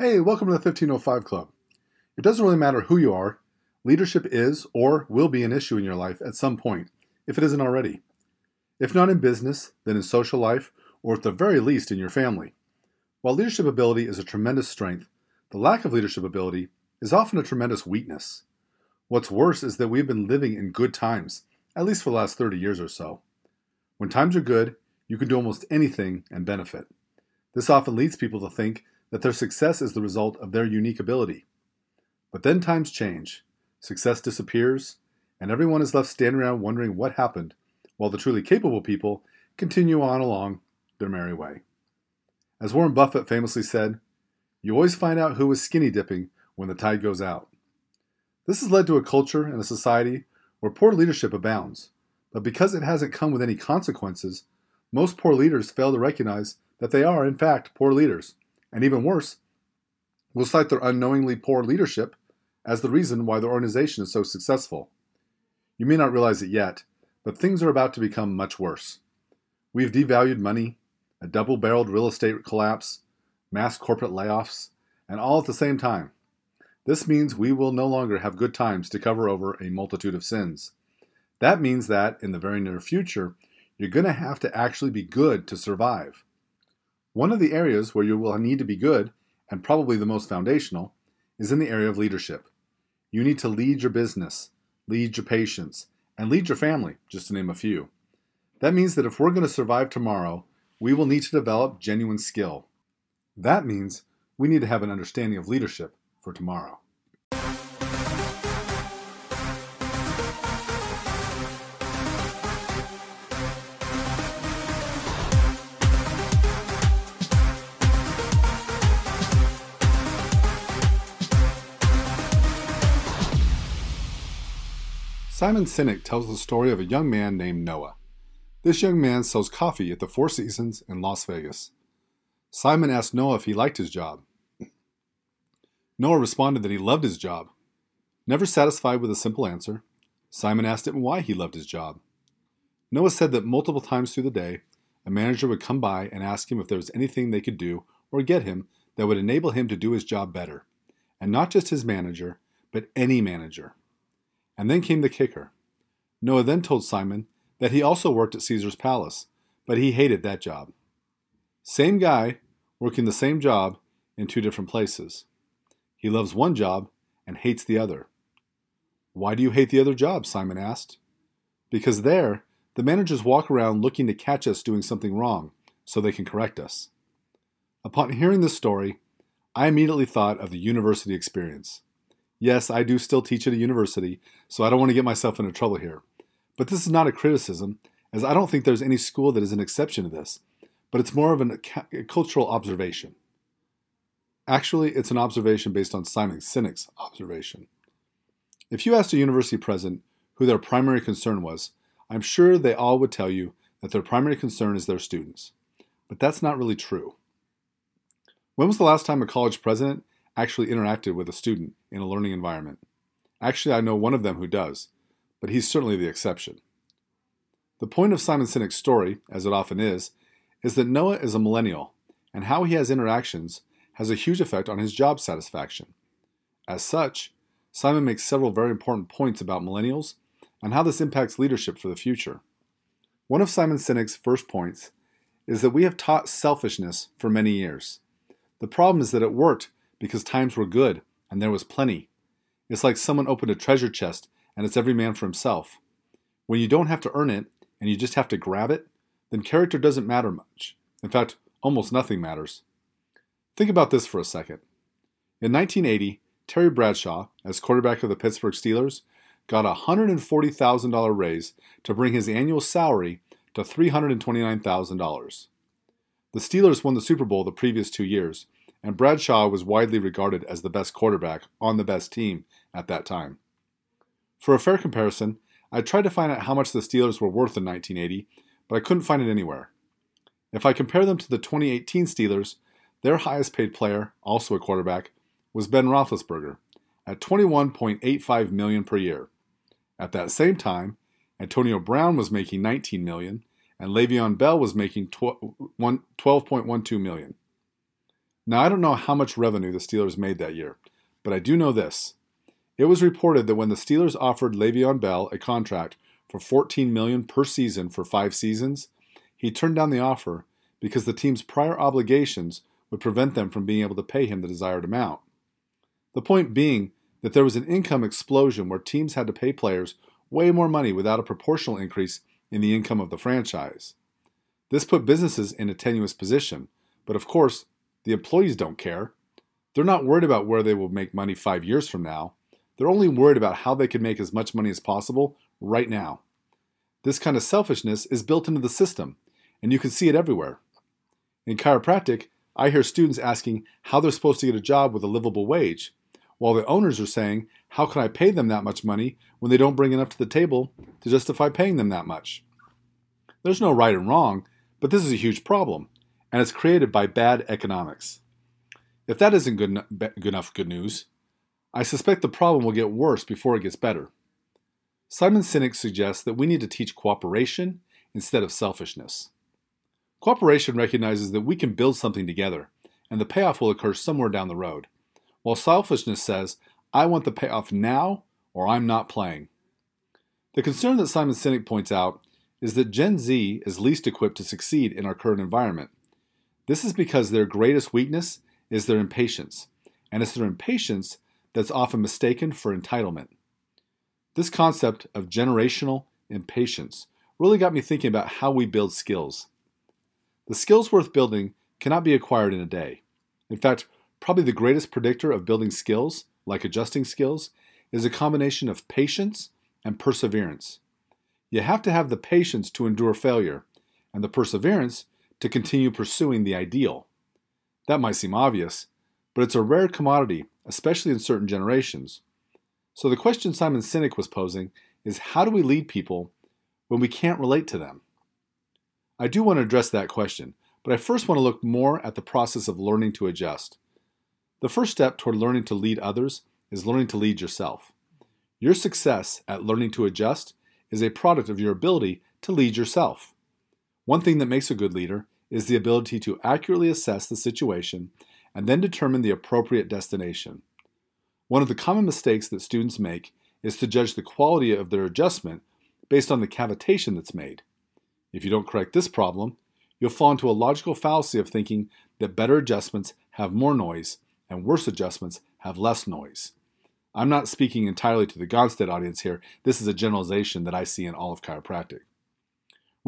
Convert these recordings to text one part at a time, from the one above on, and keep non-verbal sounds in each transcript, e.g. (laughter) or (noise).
Hey, welcome to the 1505 Club. It doesn't really matter who you are, leadership is or will be an issue in your life at some point, if it isn't already. If not in business, then in social life, or at the very least in your family. While leadership ability is a tremendous strength, the lack of leadership ability is often a tremendous weakness. What's worse is that we've been living in good times, at least for the last 30 years or so. When times are good, you can do almost anything and benefit. This often leads people to think that their success is the result of their unique ability. But then times change, success disappears, and everyone is left standing around wondering what happened, while the truly capable people continue on along their merry way. As Warren Buffett famously said, you always find out who is skinny dipping when the tide goes out. This has led to a culture and a society where poor leadership abounds, but because it hasn't come with any consequences, most poor leaders fail to recognize that they are, in fact, poor leaders and even worse, will cite their unknowingly poor leadership as the reason why their organization is so successful. You may not realize it yet, but things are about to become much worse. We have devalued money, a double barreled real estate collapse, mass corporate layoffs, and all at the same time. This means we will no longer have good times to cover over a multitude of sins. That means that, in the very near future, you're going to have to actually be good to survive. One of the areas where you will need to be good, and probably the most foundational, is in the area of leadership. You need to lead your business, lead your patients, and lead your family, just to name a few. That means that if we're going to survive tomorrow, we will need to develop genuine skill. That means we need to have an understanding of leadership for tomorrow. Simon Sinek tells the story of a young man named Noah. This young man sells coffee at the Four Seasons in Las Vegas. Simon asked Noah if he liked his job. Noah responded that he loved his job. Never satisfied with a simple answer, Simon asked him why he loved his job. Noah said that multiple times through the day, a manager would come by and ask him if there was anything they could do or get him that would enable him to do his job better. And not just his manager, but any manager. And then came the kicker. Noah then told Simon that he also worked at Caesar's palace, but he hated that job. Same guy, working the same job in two different places. He loves one job and hates the other. Why do you hate the other job? Simon asked. Because there, the managers walk around looking to catch us doing something wrong so they can correct us. Upon hearing this story, I immediately thought of the university experience. Yes, I do still teach at a university, so I don't want to get myself into trouble here. But this is not a criticism, as I don't think there's any school that is an exception to this, but it's more of an, a cultural observation. Actually, it's an observation based on Simon Sinek's observation. If you asked a university president who their primary concern was, I'm sure they all would tell you that their primary concern is their students. But that's not really true. When was the last time a college president actually interacted with a student in a learning environment. Actually, I know one of them who does, but he's certainly the exception. The point of Simon Sinek's story, as it often is, is that Noah is a millennial, and how he has interactions has a huge effect on his job satisfaction. As such, Simon makes several very important points about millennials and how this impacts leadership for the future. One of Simon Sinek's first points is that we have taught selfishness for many years. The problem is that it worked because times were good and there was plenty. It's like someone opened a treasure chest and it's every man for himself. When you don't have to earn it and you just have to grab it, then character doesn't matter much. In fact, almost nothing matters. Think about this for a second. In 1980, Terry Bradshaw, as quarterback of the Pittsburgh Steelers, got a $140,000 raise to bring his annual salary to $329,000. The Steelers won the Super Bowl the previous two years, and Bradshaw was widely regarded as the best quarterback on the best team at that time. For a fair comparison, I tried to find out how much the Steelers were worth in 1980, but I couldn't find it anywhere. If I compare them to the 2018 Steelers, their highest paid player, also a quarterback, was Ben Roethlisberger at 21.85 million per year. At that same time, Antonio Brown was making 19 million and Le'Veon Bell was making 12.12 million. Now, I don't know how much revenue the Steelers made that year, but I do know this. It was reported that when the Steelers offered Le'Veon Bell a contract for 14 million per season for 5 seasons, he turned down the offer because the team's prior obligations would prevent them from being able to pay him the desired amount. The point being that there was an income explosion where teams had to pay players way more money without a proportional increase in the income of the franchise. This put businesses in a tenuous position, but of course, the employees don't care. They're not worried about where they will make money five years from now. They're only worried about how they can make as much money as possible right now. This kind of selfishness is built into the system, and you can see it everywhere. In chiropractic, I hear students asking how they're supposed to get a job with a livable wage, while the owners are saying, How can I pay them that much money when they don't bring enough to the table to justify paying them that much? There's no right and wrong, but this is a huge problem, and it's created by bad economics. If that isn't good, good enough good news, I suspect the problem will get worse before it gets better. Simon Sinek suggests that we need to teach cooperation instead of selfishness. Cooperation recognizes that we can build something together, and the payoff will occur somewhere down the road, while selfishness says, I want the payoff now or I'm not playing. The concern that Simon Sinek points out is that Gen Z is least equipped to succeed in our current environment. This is because their greatest weakness is their impatience, and it's their impatience that's often mistaken for entitlement. This concept of generational impatience really got me thinking about how we build skills. The skills worth building cannot be acquired in a day. In fact, probably the greatest predictor of building skills, like adjusting skills, is a combination of patience and perseverance. You have to have the patience to endure failure and the perseverance to continue pursuing the ideal. That might seem obvious, but it's a rare commodity, especially in certain generations. So the question Simon Sinek was posing is how do we lead people when we can't relate to them? I do want to address that question, but I first want to look more at the process of learning to adjust. The first step toward learning to lead others is learning to lead yourself. Your success at learning to adjust is a product of your ability to lead yourself. One thing that makes a good leader is the ability to accurately assess the situation and then determine the appropriate destination. One of the common mistakes that students make is to judge the quality of their adjustment based on the cavitation that's made. If you don't correct this problem, you'll fall into a logical fallacy of thinking that better adjustments have more noise and worse adjustments have less noise. I'm not speaking entirely to the Gonstead audience here. This is a generalization that I see in all of chiropractic.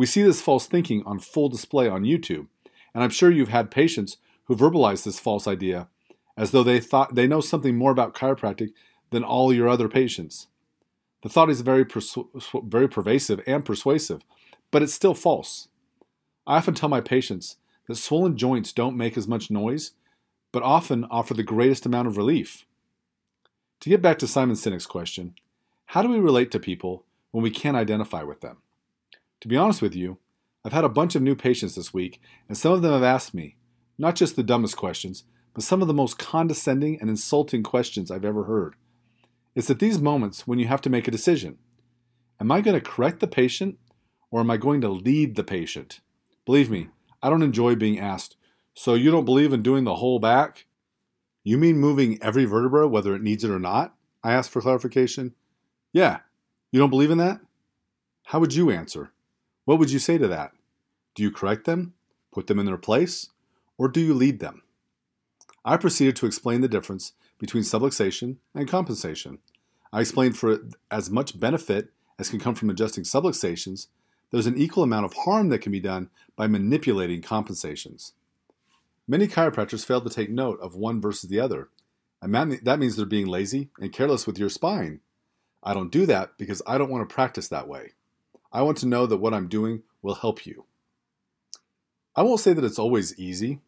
We see this false thinking on full display on YouTube, and I'm sure you've had patients who verbalize this false idea as though they thought they know something more about chiropractic than all your other patients. The thought is very persu- very pervasive and persuasive, but it's still false. I often tell my patients that swollen joints don't make as much noise, but often offer the greatest amount of relief. To get back to Simon Sinek's question, how do we relate to people when we can't identify with them? To be honest with you, I've had a bunch of new patients this week, and some of them have asked me, not just the dumbest questions, but some of the most condescending and insulting questions I've ever heard. It's at these moments when you have to make a decision. Am I going to correct the patient or am I going to lead the patient? Believe me, I don't enjoy being asked, so you don't believe in doing the whole back? You mean moving every vertebra, whether it needs it or not? I asked for clarification. Yeah. You don't believe in that? How would you answer? What would you say to that? Do you correct them, put them in their place, or do you lead them? I proceeded to explain the difference between subluxation and compensation. I explained for as much benefit as can come from adjusting subluxations, there's an equal amount of harm that can be done by manipulating compensations. Many chiropractors fail to take note of one versus the other, and that means they're being lazy and careless with your spine. I don't do that because I don't want to practice that way. I want to know that what I'm doing will help you. I won't say that it's always easy,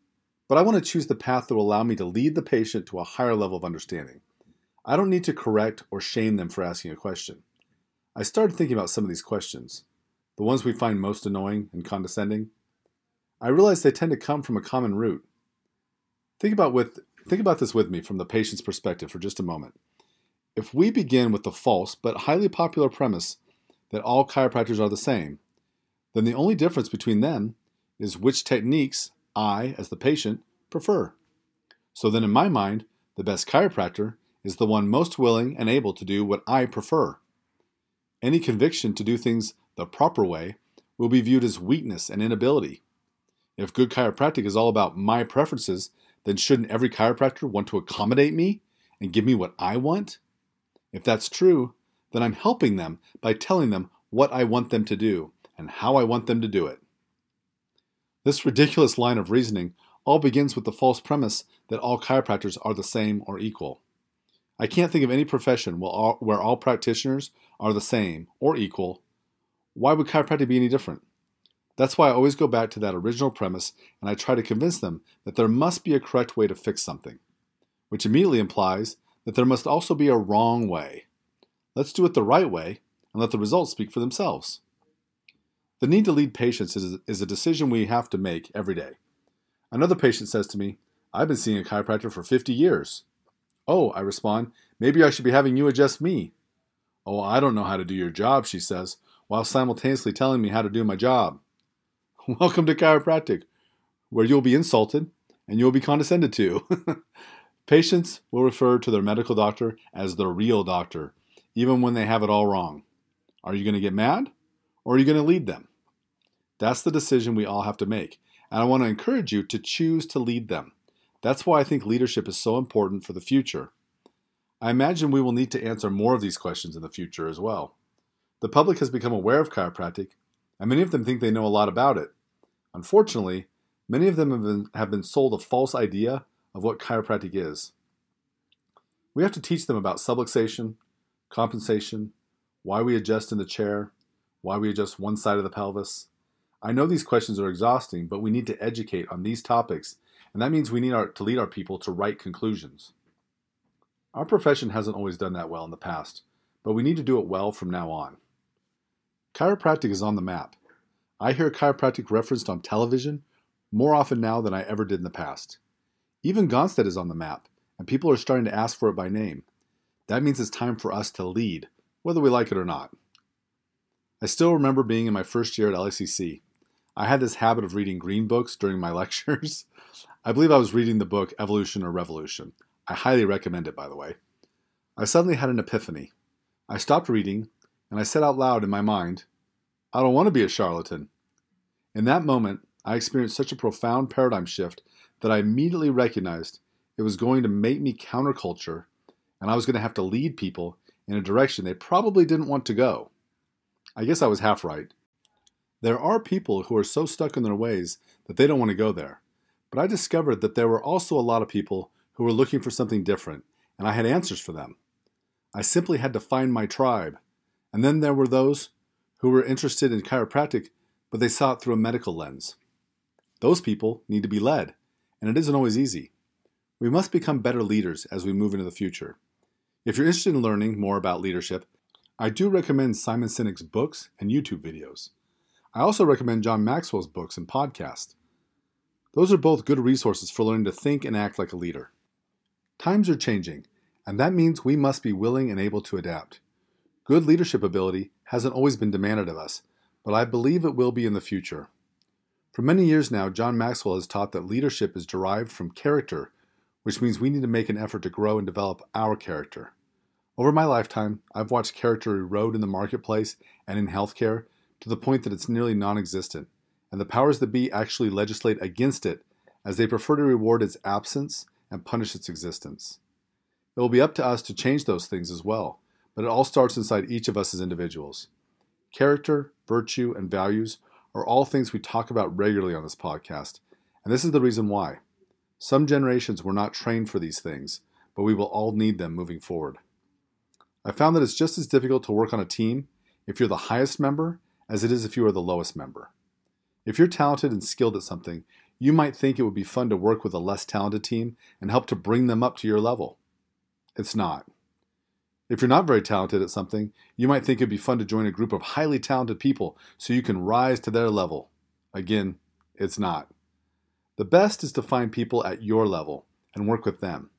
but I want to choose the path that will allow me to lead the patient to a higher level of understanding. I don't need to correct or shame them for asking a question. I started thinking about some of these questions, the ones we find most annoying and condescending. I realized they tend to come from a common root. Think about with think about this with me from the patient's perspective for just a moment. If we begin with the false but highly popular premise that all chiropractors are the same, then the only difference between them is which techniques I, as the patient, prefer. So then, in my mind, the best chiropractor is the one most willing and able to do what I prefer. Any conviction to do things the proper way will be viewed as weakness and inability. If good chiropractic is all about my preferences, then shouldn't every chiropractor want to accommodate me and give me what I want? If that's true, then I'm helping them by telling them what I want them to do and how I want them to do it. This ridiculous line of reasoning all begins with the false premise that all chiropractors are the same or equal. I can't think of any profession where all practitioners are the same or equal. Why would chiropractic be any different? That's why I always go back to that original premise and I try to convince them that there must be a correct way to fix something, which immediately implies that there must also be a wrong way. Let's do it the right way and let the results speak for themselves. The need to lead patients is, is a decision we have to make every day. Another patient says to me, I've been seeing a chiropractor for 50 years. Oh, I respond, maybe I should be having you adjust me. Oh, I don't know how to do your job, she says, while simultaneously telling me how to do my job. (laughs) Welcome to chiropractic, where you'll be insulted and you'll be condescended to. (laughs) Patients will refer to their medical doctor as the real doctor, even when they have it all wrong. Are you going to get mad or are you going to lead them? That's the decision we all have to make, and I want to encourage you to choose to lead them. That's why I think leadership is so important for the future. I imagine we will need to answer more of these questions in the future as well. The public has become aware of chiropractic, and many of them think they know a lot about it. Unfortunately, many of them have been, have been sold a false idea of what chiropractic is. We have to teach them about subluxation, compensation, why we adjust in the chair, why we adjust one side of the pelvis. I know these questions are exhausting, but we need to educate on these topics, and that means we need our, to lead our people to right conclusions. Our profession hasn't always done that well in the past, but we need to do it well from now on. Chiropractic is on the map. I hear chiropractic referenced on television more often now than I ever did in the past. Even Gonstead is on the map, and people are starting to ask for it by name. That means it's time for us to lead, whether we like it or not. I still remember being in my first year at LACC. I had this habit of reading green books during my (laughs) lectures. I believe I was reading the book Evolution or Revolution. I highly recommend it, by the way. I suddenly had an epiphany. I stopped reading, and I said out loud in my mind, I don't want to be a charlatan. In that moment, I experienced such a profound paradigm shift that I immediately recognized it was going to make me counterculture and I was going to have to lead people in a direction they probably didn't want to go. I guess I was half right. There are people who are so stuck in their ways that they don't want to go there. But I discovered that there were also a lot of people who were looking for something different, and I had answers for them. I simply had to find my tribe. And then there were those who were interested in chiropractic, but they saw it through a medical lens. Those people need to be led and it isn't always easy. We must become better leaders as we move into the future. If you're interested in learning more about leadership, I do recommend Simon Sinek's books and YouTube videos. I also recommend John Maxwell's books and podcasts. Those are both good resources for learning to think and act like a leader. Times are changing, and that means we must be willing and able to adapt. Good leadership ability hasn't always been demanded of us, but I believe it will be in the future. For many years now, John Maxwell has taught that leadership is derived from character, which means we need to make an effort to grow and develop our character. Over my lifetime, I've watched character erode in the marketplace and in healthcare to the point that it's nearly non existent, and the powers that be actually legislate against it as they prefer to reward its absence and punish its existence. It will be up to us to change those things as well, but it all starts inside each of us as individuals. Character, virtue, and values are all things we talk about regularly on this podcast, and this is the reason why. Some generations were not trained for these things, but we will all need them moving forward. I found that it's just as difficult to work on a team if you're the highest member as it is if you are the lowest member. If you're talented and skilled at something, you might think it would be fun to work with a less talented team and help to bring them up to your level. It's not. If you're not very talented at something, you might think it'd be fun to join a group of highly talented people so you can rise to their level. Again, it's not. The best is to find people at your level and work with them.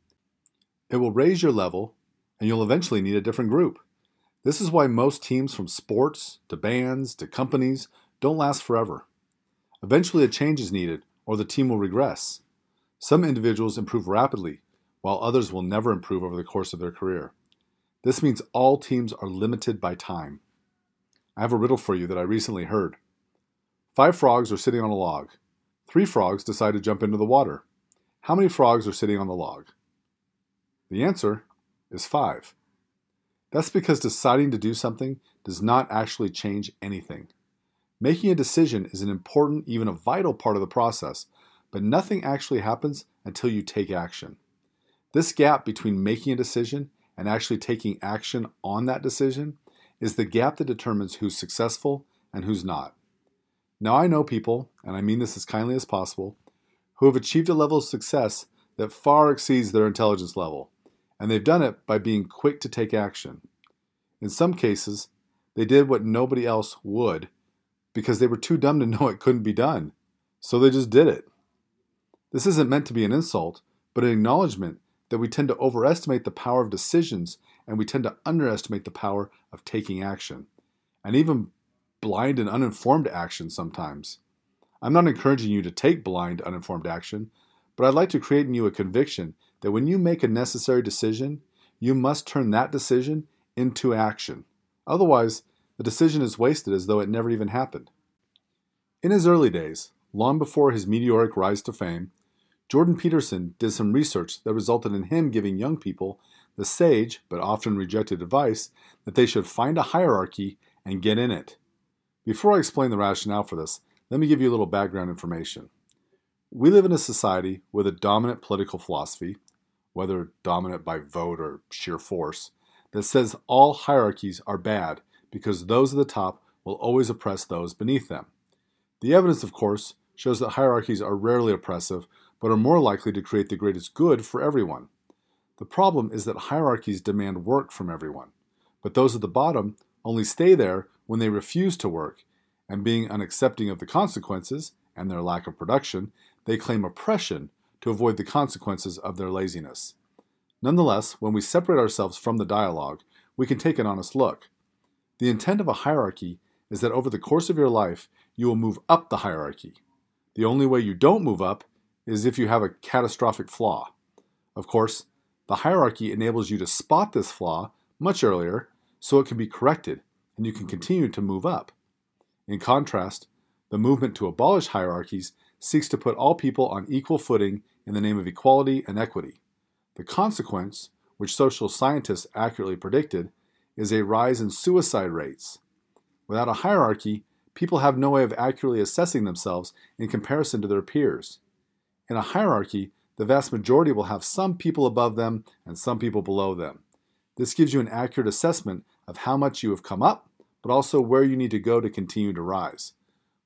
It will raise your level, and you'll eventually need a different group. This is why most teams, from sports to bands to companies, don't last forever. Eventually, a change is needed, or the team will regress. Some individuals improve rapidly, while others will never improve over the course of their career. This means all teams are limited by time. I have a riddle for you that I recently heard. Five frogs are sitting on a log. Three frogs decide to jump into the water. How many frogs are sitting on the log? The answer is five. That's because deciding to do something does not actually change anything. Making a decision is an important, even a vital part of the process, but nothing actually happens until you take action. This gap between making a decision and actually taking action on that decision is the gap that determines who's successful and who's not. Now, I know people, and I mean this as kindly as possible, who have achieved a level of success that far exceeds their intelligence level, and they've done it by being quick to take action. In some cases, they did what nobody else would because they were too dumb to (laughs) know it couldn't be done, so they just did it. This isn't meant to be an insult, but an acknowledgement that we tend to overestimate the power of decisions and we tend to underestimate the power of taking action, and even blind and uninformed action sometimes. I'm not encouraging you to take blind, uninformed action, but I'd like to create in you a conviction that when you make a necessary decision, you must turn that decision into action. Otherwise, the decision is wasted as though it never even happened. In his early days, long before his meteoric rise to fame, Jordan Peterson did some research that resulted in him giving young people the sage, but often rejected advice that they should find a hierarchy and get in it. Before I explain the rationale for this, let me give you a little background information. We live in a society with a dominant political philosophy, whether dominant by vote or sheer force, that says all hierarchies are bad because those at the top will always oppress those beneath them. The evidence, of course, shows that hierarchies are rarely oppressive but are more likely to create the greatest good for everyone. The problem is that hierarchies demand work from everyone, but those at the bottom only stay there when they refuse to work, and being unaccepting of the consequences and their lack of production, they claim oppression to avoid the consequences of their laziness. Nonetheless, when we separate ourselves from the dialogue, we can take an honest look. The intent of a hierarchy is that over the course of your life, you will move up the hierarchy. The only way you don't move up is if you have a catastrophic flaw. Of course, the hierarchy enables you to spot this flaw much earlier so it can be corrected and you can mm-hmm. continue to move up. In contrast, the movement to abolish hierarchies seeks to put all people on equal footing in the name of equality and equity. The consequence, which social scientists accurately predicted, is a rise in suicide rates. Without a hierarchy, people have no way of accurately assessing themselves in comparison to their peers. In a hierarchy, the vast majority will have some people above them and some people below them. This gives you an accurate assessment of how much you have come up, but also where you need to go to continue to rise.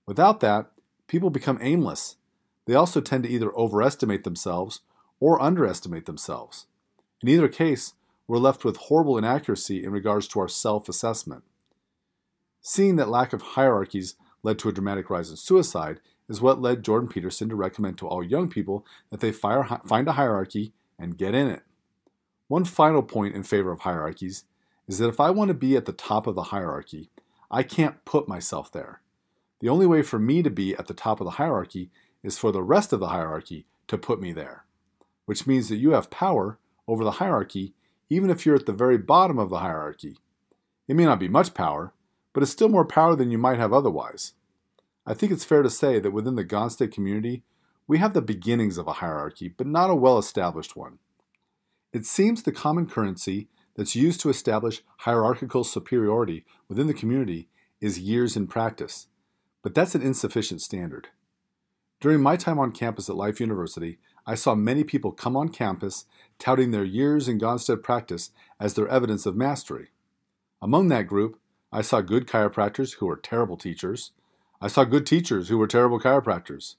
Without that, people become aimless. They also tend to either overestimate themselves or underestimate themselves. In either case, we're left with horrible inaccuracy in regards to our self assessment. Seeing that lack of hierarchies led to a dramatic rise in suicide is what led Jordan Peterson to recommend to all young people that they fire, find a hierarchy and get in it. One final point in favor of hierarchies is that if I want to be at the top of the hierarchy, I can't put myself there. The only way for me to be at the top of the hierarchy is for the rest of the hierarchy to put me there, which means that you have power over the hierarchy even if you're at the very bottom of the hierarchy. It may not be much power, but it's still more power than you might have otherwise. I think it's fair to say that within the Gonstead community, we have the beginnings of a hierarchy, but not a well established one. It seems the common currency that's used to establish hierarchical superiority within the community is years in practice, but that's an insufficient standard. During my time on campus at Life University, I saw many people come on campus touting their years in Gonstead practice as their evidence of mastery. Among that group, I saw good chiropractors who were terrible teachers, I saw good teachers who were terrible chiropractors.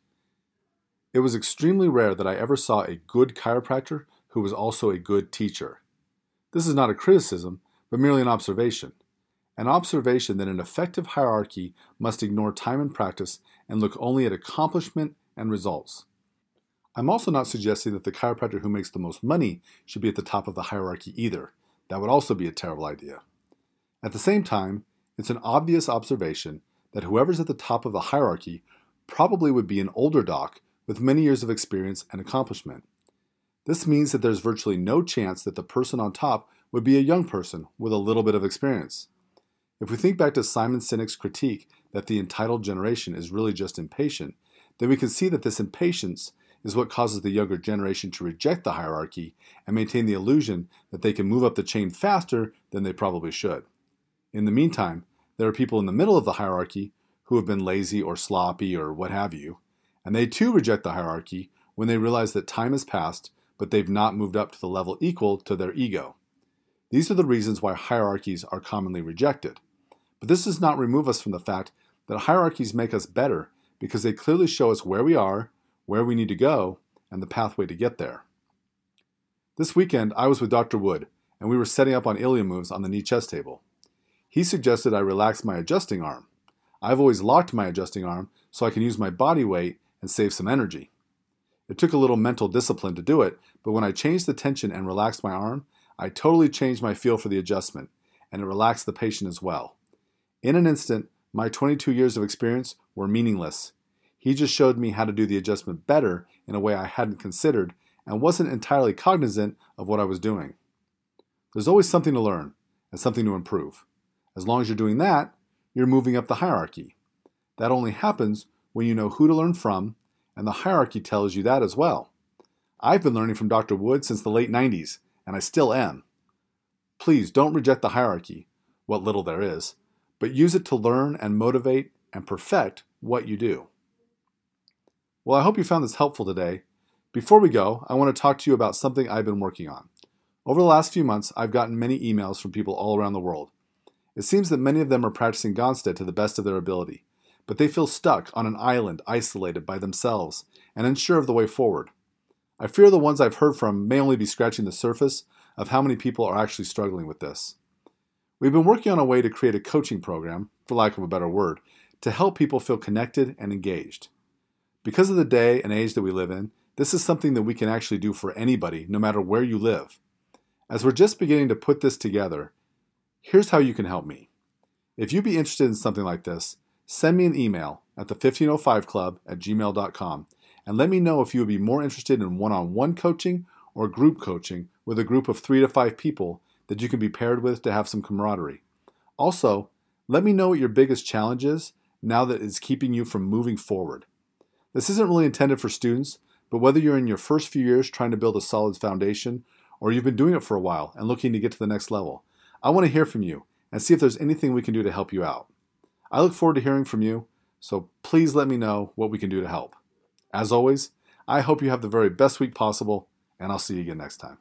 It was extremely rare that I ever saw a good chiropractor who was also a good teacher. This is not a criticism, but merely an observation. An observation that an effective hierarchy must ignore time and practice and look only at accomplishment and results. I'm also not suggesting that the chiropractor who makes the most money should be at the top of the hierarchy either. That would also be a terrible idea. At the same time, it's an obvious observation that whoever's at the top of the hierarchy probably would be an older doc with many years of experience and accomplishment. This means that there's virtually no chance that the person on top would be a young person with a little bit of experience. If we think back to Simon Sinek's critique that the entitled generation is really just impatient, then we can see that this impatience is what causes the younger generation to reject the hierarchy and maintain the illusion that they can move up the chain faster than they probably should. In the meantime, there are people in the middle of the hierarchy who have been lazy or sloppy or what have you, and they too reject the hierarchy when they realize that time has passed, but they've not moved up to the level equal to their ego. These are the reasons why hierarchies are commonly rejected. But this does not remove us from the fact that hierarchies make us better because they clearly show us where we are, where we need to go, and the pathway to get there. This weekend, I was with Dr. Wood, and we were setting up on ilia moves on the knee chest table. He suggested I relax my adjusting arm. I've always locked my adjusting arm so I can use my body weight and save some energy. It took a little mental discipline to do it, but when I changed the tension and relaxed my arm, I totally changed my feel for the adjustment, and it relaxed the patient as well. In an instant, my 22 years of experience were meaningless. He just showed me how to do the adjustment better in a way I hadn't considered and wasn't entirely cognizant of what I was doing. There's always something to learn and something to improve. As long as you're doing that, you're moving up the hierarchy. That only happens when you know who to learn from, and the hierarchy tells you that as well. I've been learning from Dr. Wood since the late 90s, and I still am. Please don't reject the hierarchy, what little there is, but use it to learn and motivate and perfect what you do. Well, I hope you found this helpful today. Before we go, I want to talk to you about something I've been working on. Over the last few months, I've gotten many emails from people all around the world. It seems that many of them are practicing Gonstead to the best of their ability, but they feel stuck on an island isolated by themselves and unsure of the way forward. I fear the ones I've heard from may only be scratching the surface of how many people are actually struggling with this. We've been working on a way to create a coaching program, for lack of a better word, to help people feel connected and engaged. Because of the day and age that we live in, this is something that we can actually do for anybody, no matter where you live. As we're just beginning to put this together, here's how you can help me. If you'd be interested in something like this, send me an email at the1505club at gmail.com and let me know if you would be more interested in one on one coaching or group coaching with a group of three to five people that you can be paired with to have some camaraderie. Also, let me know what your biggest challenge is now that it's keeping you from moving forward. This isn't really intended for students, but whether you're in your first few years trying to build a solid foundation or you've been doing it for a while and looking to get to the next level, I want to hear from you and see if there's anything we can do to help you out. I look forward to hearing from you, so please let me know what we can do to help. As always, I hope you have the very best week possible, and I'll see you again next time.